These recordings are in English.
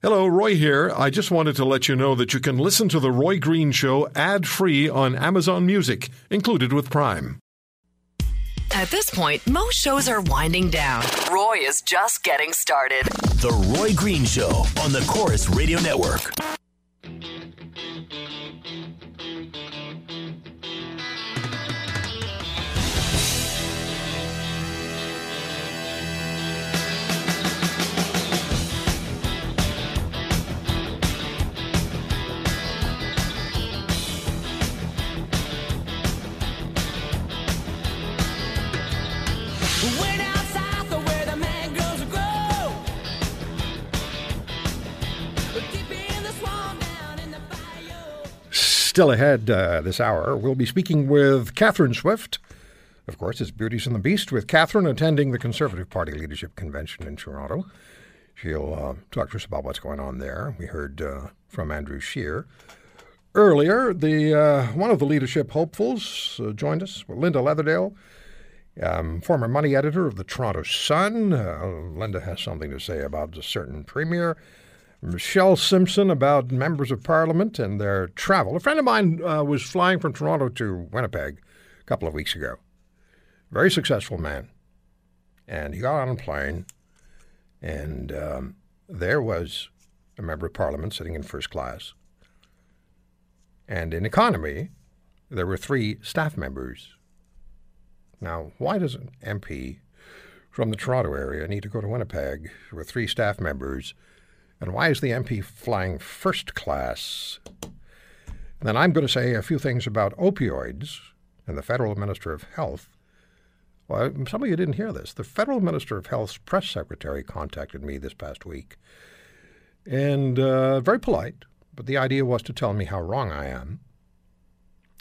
Hello, Roy here. I just wanted to let you know that you can listen to The Roy Green Show ad free on Amazon Music, included with Prime. At this point, most shows are winding down. Roy is just getting started. The Roy Green Show on the Corus Radio Network. Still ahead uh, this hour, we'll be speaking with Catherine Swift. Of course, it's Beauties and the Beast, with Catherine attending the Conservative Party Leadership Convention in Toronto. She'll uh, talk to us about what's going on there. We heard uh, from Andrew Scheer. Earlier, the uh, one of the leadership hopefuls uh, joined us, Linda Leatherdale, um, former money editor of the Toronto Sun. Uh, Linda has something to say about a certain premier. Michelle Simpson about members of parliament and their travel. A friend of mine uh, was flying from Toronto to Winnipeg a couple of weeks ago. Very successful man. And he got on a plane, and um, there was a member of parliament sitting in first class. And in economy, there were three staff members. Now, why does an MP from the Toronto area need to go to Winnipeg with three staff members? And why is the MP flying first class? Then I'm going to say a few things about opioids and the federal minister of health. Well, some of you didn't hear this. The federal minister of health's press secretary contacted me this past week, and uh, very polite. But the idea was to tell me how wrong I am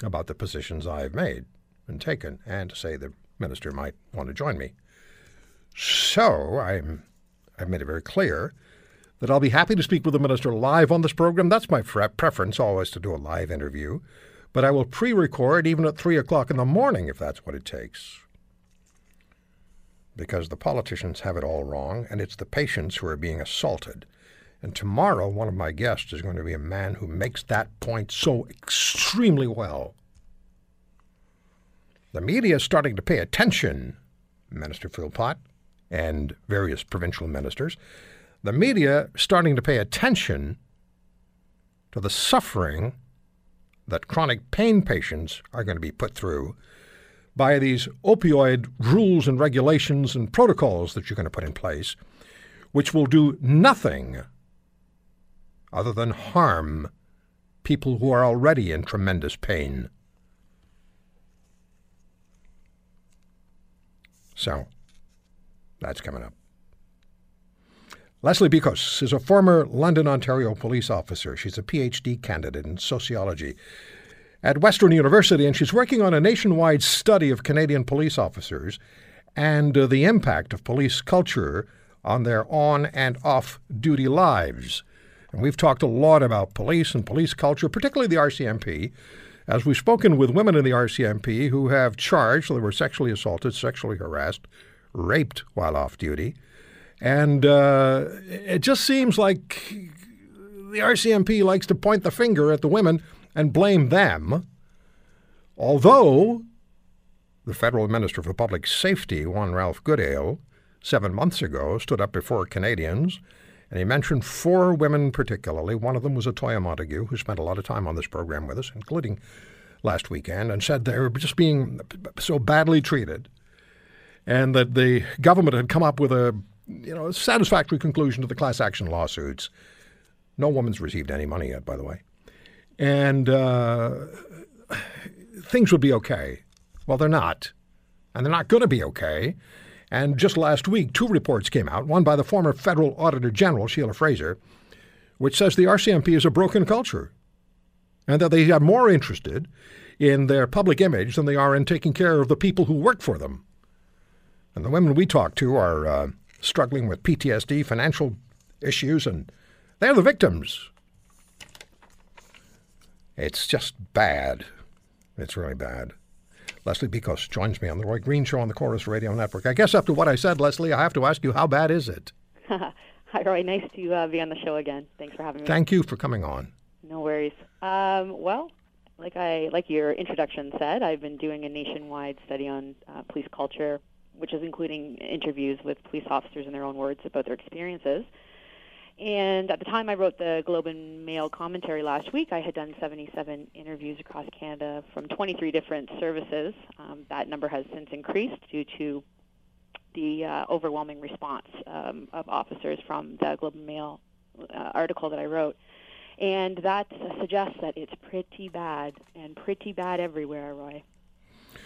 about the positions I've made and taken, and to say the minister might want to join me. So I'm, I've made it very clear that I'll be happy to speak with the minister live on this program. That's my fre- preference, always to do a live interview. But I will pre record even at 3 o'clock in the morning if that's what it takes. Because the politicians have it all wrong, and it's the patients who are being assaulted. And tomorrow, one of my guests is going to be a man who makes that point so extremely well. The media is starting to pay attention, Minister Philpott and various provincial ministers. The media starting to pay attention to the suffering that chronic pain patients are going to be put through by these opioid rules and regulations and protocols that you're going to put in place, which will do nothing other than harm people who are already in tremendous pain. So, that's coming up. Lesley Bikos is a former London, Ontario police officer. She's a PhD candidate in sociology at Western University, and she's working on a nationwide study of Canadian police officers and uh, the impact of police culture on their on and off duty lives. And we've talked a lot about police and police culture, particularly the RCMP, as we've spoken with women in the RCMP who have charged they were sexually assaulted, sexually harassed, raped while off duty. And uh, it just seems like the RCMP likes to point the finger at the women and blame them. Although the federal minister for public safety, one Ralph Goodale, seven months ago stood up before Canadians and he mentioned four women particularly. One of them was Atoya Montague, who spent a lot of time on this program with us, including last weekend, and said they were just being so badly treated and that the government had come up with a you know, a satisfactory conclusion to the class action lawsuits. No woman's received any money yet, by the way. And uh, things would be okay. Well, they're not. And they're not going to be okay. And just last week, two reports came out one by the former federal auditor general, Sheila Fraser, which says the RCMP is a broken culture and that they are more interested in their public image than they are in taking care of the people who work for them. And the women we talk to are uh, struggling with PTSD, financial issues, and they're the victims. It's just bad. It's really bad. Lesley Bikos joins me on the Roy Green Show on the Corus Radio Network. I guess after what I said, Lesley, I have to ask you, how bad is it? Hi, Roy. Nice to uh, be on the show again. Thanks for having me. Thank you for coming on. No worries. Um, well, like I like your introduction said, I've been doing a nationwide study on uh, police culture, which is including interviews with police officers in their own words about their experiences. And at the time I wrote the Globe and Mail commentary last week, I had done 77 interviews across Canada from 23 different services. Um, that number has since increased due to the uh, overwhelming response um, of officers from the Globe and Mail uh, article that I wrote. And that suggests that it's pretty bad, and pretty bad everywhere, Roy.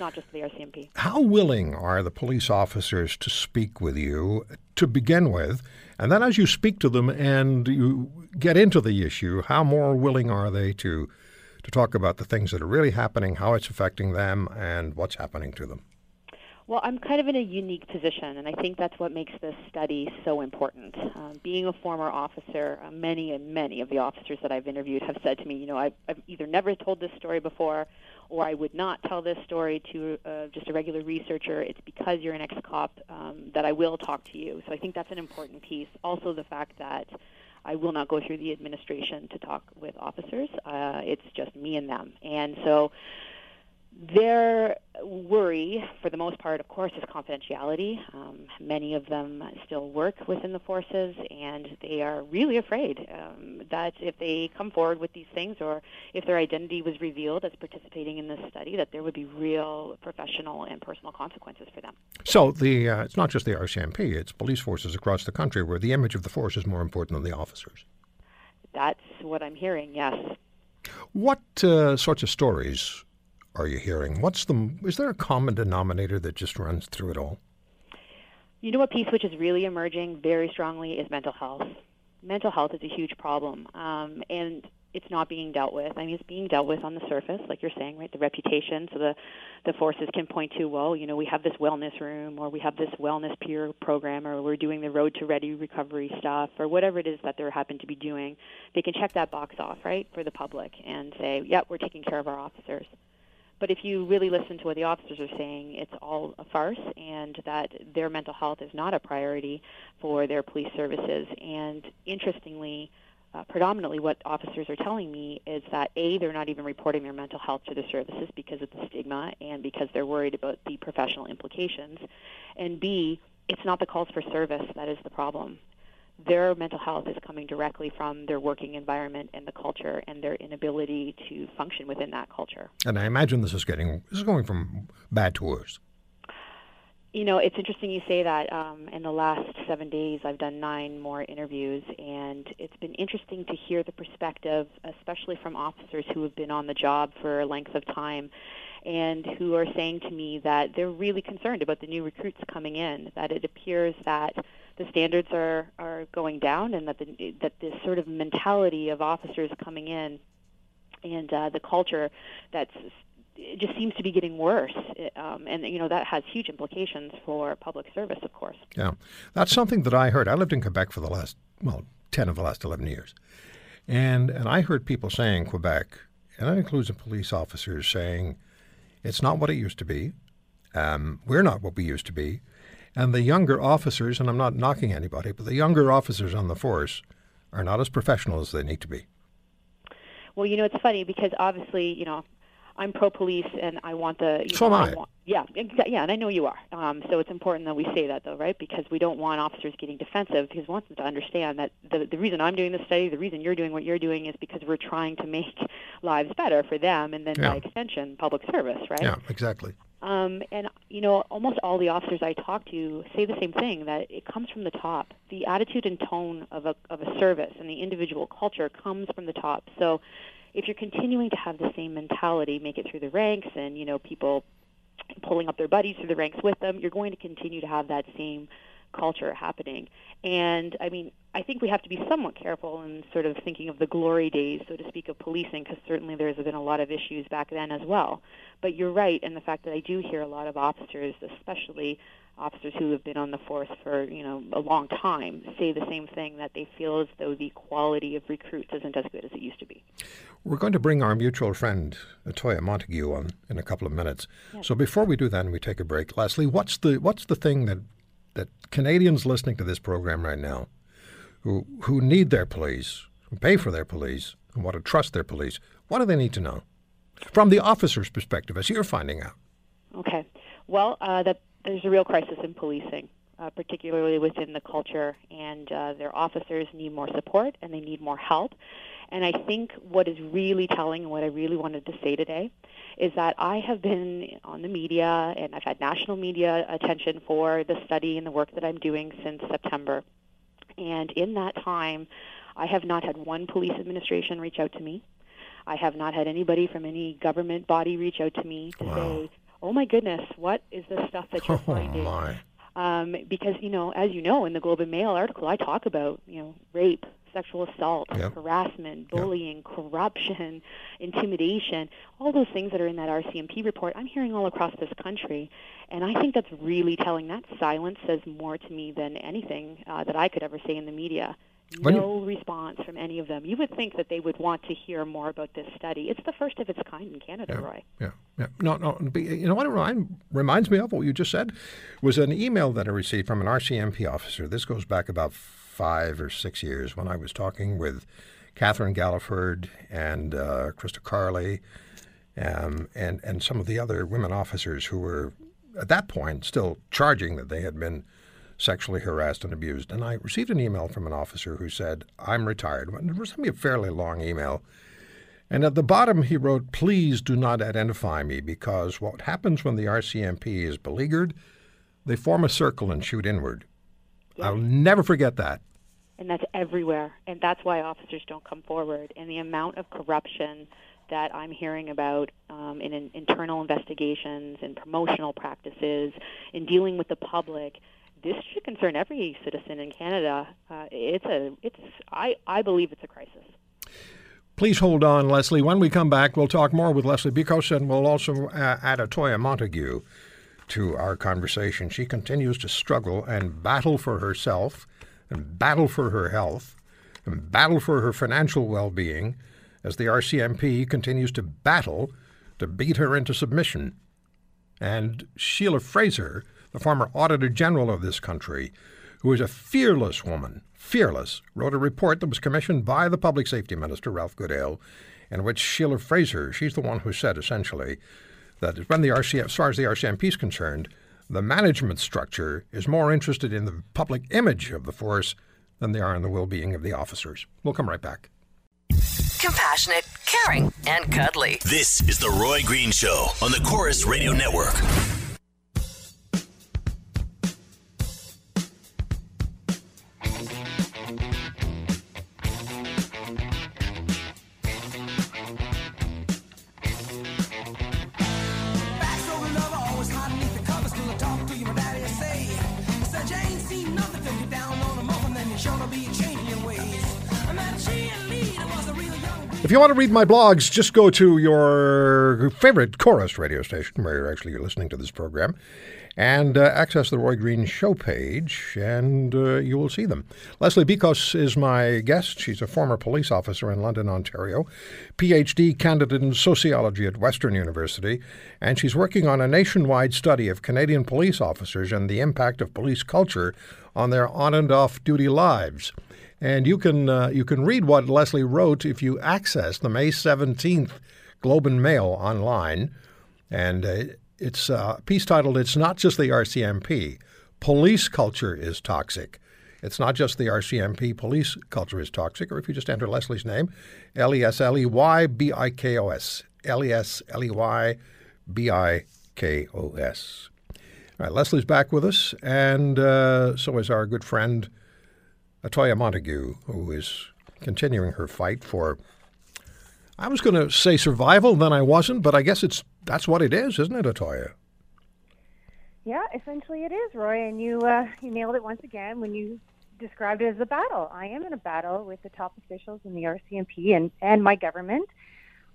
Not just the RCMP. How willing are the police officers to speak with you to begin with? And then as you speak to them and you get into the issue, how more willing are they to, to talk about the things that are really happening, how it's affecting them, and what's happening to them? Well, I'm kind of in a unique position, and I think that's what makes this study so important. Um, being a former officer, uh, many and many of the officers that I've interviewed have said to me, you know, I've, I've either never told this story before, or I would not tell this story to uh, just a regular researcher. It's because you're an ex-cop um, that I will talk to you. So I think that's an important piece. Also, the fact that I will not go through the administration to talk with officers. Uh, it's just me and them, and so their worry, for the most part, of course, is confidentiality. Um, many of them still work within the forces, and they are really afraid um, that if they come forward with these things, or if their identity was revealed as participating in this study, that there would be real professional and personal consequences for them. So the uh, it's not just the RCMP; it's police forces across the country where the image of the force is more important than the officers. That's what I'm hearing. Yes. What uh, sorts of stories are you hearing? What's the is there a common denominator that just runs through it all? You know, a piece which is really emerging very strongly is mental health. Mental health is a huge problem, um, and it's not being dealt with. I mean, it's being dealt with on the surface, like you're saying, right? The reputation, so the the forces can point to, well, you know, we have this wellness room, or we have this wellness peer program, or we're doing the Road to Ready recovery stuff, or whatever it is that they happen to be doing. They can check that box off, right, for the public, and say, yeah, we're taking care of our officers. But if you really listen to what the officers are saying, it's all a farce, and that their mental health is not a priority for their police services. And interestingly, uh, predominantly what officers are telling me is that A, they're not even reporting their mental health to the services because of the stigma and because they're worried about the professional implications. And B, it's not the calls for service that is the problem their mental health is coming directly from their working environment and the culture and their inability to function within that culture. And I imagine this is getting this is going from bad to worse. You know, it's interesting you say that. Um, in the last seven days, I've done nine more interviews, and it's been interesting to hear the perspective, especially from officers who have been on the job for a length of time and who are saying to me that they're really concerned about the new recruits coming in, that it appears that the standards are, are going down and that, the, that this sort of mentality of officers coming in and uh, the culture that's it just seems to be getting worse, um, and you know that has huge implications for public service, of course. Yeah, that's something that I heard. I lived in Quebec for the last well ten of the last eleven years, and and I heard people saying Quebec, and that includes the police officers saying, it's not what it used to be. Um, we're not what we used to be, and the younger officers, and I'm not knocking anybody, but the younger officers on the force are not as professional as they need to be. Well, you know, it's funny because obviously, you know, I'm pro police and I want the. You So know, am I. want- yeah, yeah, and I know you are. Um, so it's important that we say that, though, right? Because we don't want officers getting defensive. Because we want them to understand that the the reason I'm doing this study, the reason you're doing what you're doing, is because we're trying to make lives better for them, and then Yeah. by extension, public service, right? Yeah, exactly. Um, and you know, almost all the officers I talk to say the same thing that it comes from the top. The attitude and tone of a of a service and the individual culture comes from the top. So, if you're continuing to have the same mentality, make it through the ranks, and you know, people pulling up their buddies through the ranks with them, you're going to continue to have that same culture happening. And I mean, I think we have to be somewhat careful in sort of thinking of the glory days, so to speak, of policing, because certainly there's been a lot of issues back then as well. But you're right in the fact that I do hear a lot of officers, especially officers who have been on the force for you know a long time, say the same thing that they feel as though the quality of recruits isn't as good as it used to be. We're going to bring our mutual friend Atoya Montague on in a couple of minutes. So before we do that and we take a break, Lesley, what's the what's the thing that that Canadians listening to this program right now who, who need their police, who pay for their police, and want to trust their police, what do they need to know? From the officer's perspective, as you're finding out. Okay. Well, uh, that there's a real crisis in policing, uh, particularly within the culture, and uh, their officers need more support and they need more help. And I think what is really telling and what I really wanted to say today is that I have been on the media and I've had national media attention for the study and the work that I'm doing since September. And in that time, I have not had one police administration reach out to me. I have not had anybody from any government body reach out to me to say, "Oh my goodness, what is this stuff that you're Oh, finding?" my. Um, because you know, as you know, in the Globe and Mail article, I talk about you know rape, sexual assault, Yep. harassment, bullying, corruption, intimidation, all those things that are in that RCMP report. I'm hearing all across this country, and I think that's really telling. That silence says more to me than anything uh, that I could ever say in the media. When you- No response from any of them. You would think that they would want to hear more about this study. It's the first of its kind in Canada, Roy. Yeah, yeah. No, no. You know what it remind, reminds me of? What you just said was an email that I received from an RCMP officer. This goes back about five or six years when I was talking with Catherine Galliford and uh, Krista Carley um, and and some of the other women officers who were at that point still charging that they had been sexually harassed and abused. And I received an email from an officer who said, "I'm retired." It was a fairly long email. And at the bottom, he wrote, Please do not identify me because what happens when the RCMP is beleaguered, they form a circle and shoot inward. I'll never forget that. and that's everywhere and that's why officers don't come forward and the amount of corruption that i'm hearing about um, in, in internal investigations in promotional practices in dealing with the public this should concern every citizen in canada uh, it's a it's i i believe it's a crisis Please hold on, Lesley. When we come back, we'll talk more with Lesley Bikos and we'll also uh, add Atoya Montague to our conversation. She continues to struggle and battle for herself and battle for her health and battle for her financial well being as the RCMP continues to battle to beat her into submission. And Sheila Fraser, the former Auditor General of this country, who is a fearless woman, fearless, wrote a report that was commissioned by the Public Safety Minister, Ralph Goodale, in which Sheila Fraser, she's the one who said essentially that when the RCF, as far as the RCMP is concerned, the management structure is more interested in the public image of the force than they are in the well-being of the officers. We'll come right back. Compassionate, caring, and cuddly. This is The Roy Green Show on the Corus Radio Network. If you want to read my blogs, just go to your favorite Corus radio station where you're actually listening to this program and uh, access the Roy Green show page, and uh, you will see them. Lesley Bikos is my guest. She's a former police officer in London, Ontario, PhD candidate in sociology at Western University, and she's working on a nationwide study of Canadian police officers and the impact of police culture on their on and off duty lives. And you can uh, you can read what Lesley wrote if you access the May seventeenth Globe and Mail online, and uh, it's a piece titled "It's not just the RCMP, police culture is toxic." It's not just the RCMP, police culture is toxic. Or if you just enter Lesley's name, L E S L E Y B I K O S, L E S L E Y B I K O S. All right, Lesley's back with us, and uh, so is our good friend. Atoya Montague, who is continuing her fight for. I was going to say survival, then I wasn't, but I guess it's that's what it is, isn't it, Atoya? Yeah, essentially it is, Roy, and you uh, you nailed it once again when you described it as a battle. I am in a battle with the top officials in the RCMP and and my government,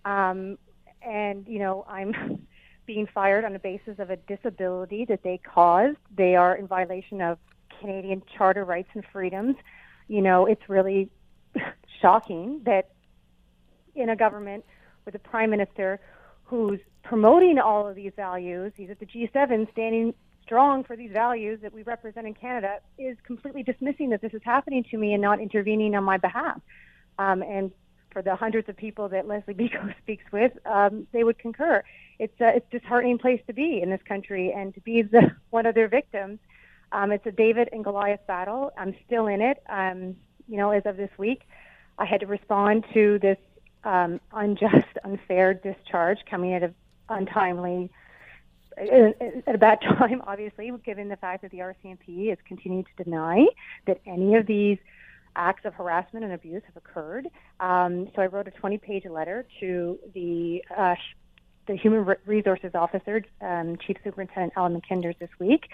um, and you know I'm being fired on the basis of a disability that they caused. They are in violation of Canadian charter rights and freedoms. You know, it's really shocking that in a government with a prime minister who's promoting all of these values. He's at the G7 standing strong for these values that we represent in Canada is completely dismissing that this is happening to me and not intervening on my behalf. Um, and for the hundreds of people that Lesley Biko speaks with, um, they would concur. It's a, it's a disheartening place to be in this country, and to be the, one of their victims. Um, it's a David and Goliath battle. I'm still in it. Um, you know, as of this week, I had to respond to this um, unjust, unfair discharge coming at an untimely at a bad time, obviously, given the fact that the RCMP has continued to deny that any of these acts of harassment and abuse have occurred. Um, so I wrote a 20-page letter to the uh, the Human Resources Officer, um, Chief Superintendent Alan McKinders, this week,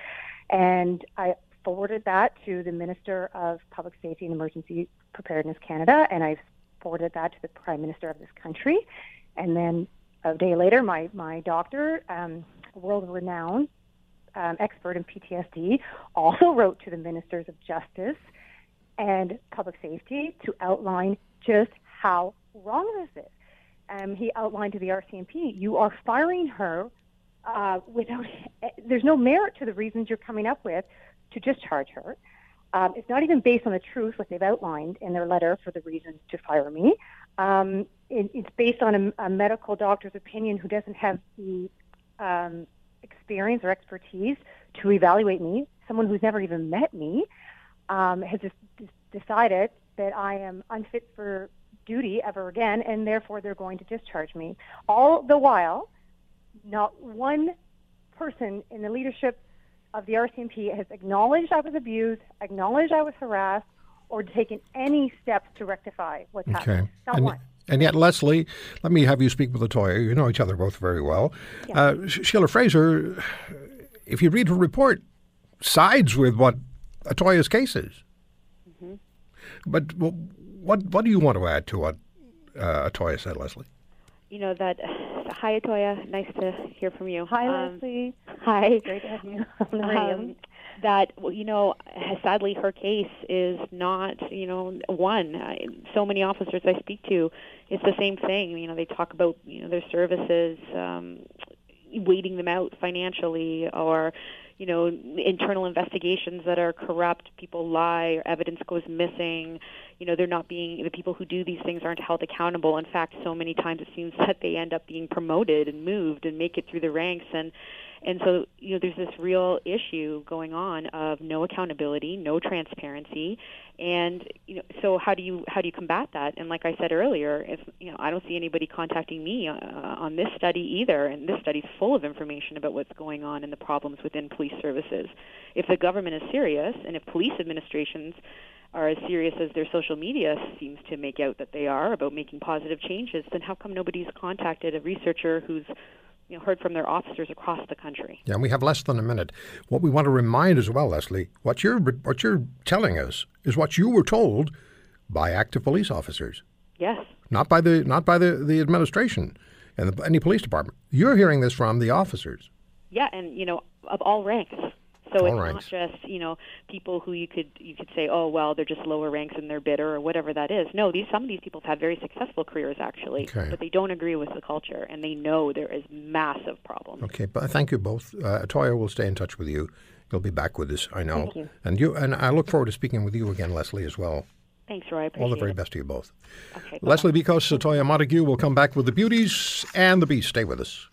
and I forwarded that to the Minister of Public Safety and Emergency Preparedness Canada, and I forwarded that to the Prime Minister of this country, and then a day later, my my doctor. Um, world-renowned um, expert in PTSD, also wrote to the ministers of justice and public safety to outline just how wrong this is. Um, he outlined to the RCMP, you are firing her uh, without, there's no merit to the reasons you're coming up with to discharge her. Um, it's not even based on the truth, what they've outlined in their letter for the reasons to fire me. Um, it, it's based on a, a medical doctor's opinion who doesn't have the um, experience or expertise to evaluate me, someone who's never even met me, um, has just decided that I am unfit for duty ever again, and therefore they're going to discharge me. All the while, not one person in the leadership of the RCMP has acknowledged I was abused, acknowledged I was harassed, or taken any steps to rectify what's Okay. happened. Not And, one. and yet, Lesley, let me have you speak with Latoya. You know each other both very well. Uh, Sheila Fraser, if you read her report, sides with what Atoya's case is. Mm-hmm. But what what do you want to add to what uh, Atoya said, Lesley? You know that. Hi, Atoya. Nice to hear from you. Hi, Um, Lesley. Hi. Great to have you on the radio. um, that you know sadly her case is not you know one I, so many officers i speak to it's the same thing you know they talk about you know their services um waiting them out financially or you know internal investigations that are corrupt people lie or evidence goes missing you know they're not being the people who do these things aren't held accountable in fact so many times it seems that they end up being promoted and moved and make it through the ranks and and so, you know, there's this real issue going on of no accountability, no transparency, and you know, so how do you how do you combat that? And like I said earlier, if you know, I don't see anybody contacting me uh, on this study either, and this study's full of information about what's going on and the problems within police services. If the government is serious, and if police administrations are as serious as their social media seems to make out that they are about making positive changes, then how come nobody's contacted a researcher who's you know, heard from their officers across the country. Yeah, and we have less than a minute. What we want to remind as well, Lesley, what you're what you're telling us is what you were told by active police officers, Yes, not by the not by the, the administration and the, any police department. You're hearing this from the officers. yeah, and you know, of all ranks. So All it's ranks. not just you know people who you could you could say, oh well, they're just lower ranks and they're bitter or whatever that is. No, these some of these people have had very successful careers actually, Okay. but they don't agree with the culture and they know there is massive problems. Okay, but thank you both. Uh, Atoya will stay in touch with you. You'll be back with us, I know. Thank you. And you and I look forward to speaking with you again, Lesley, as well. Thanks, Roy. I appreciate All the very it. best to you both. Okay. Lesley Bikos, Atoya Montague will come back with the beauties and the beast. Stay with us.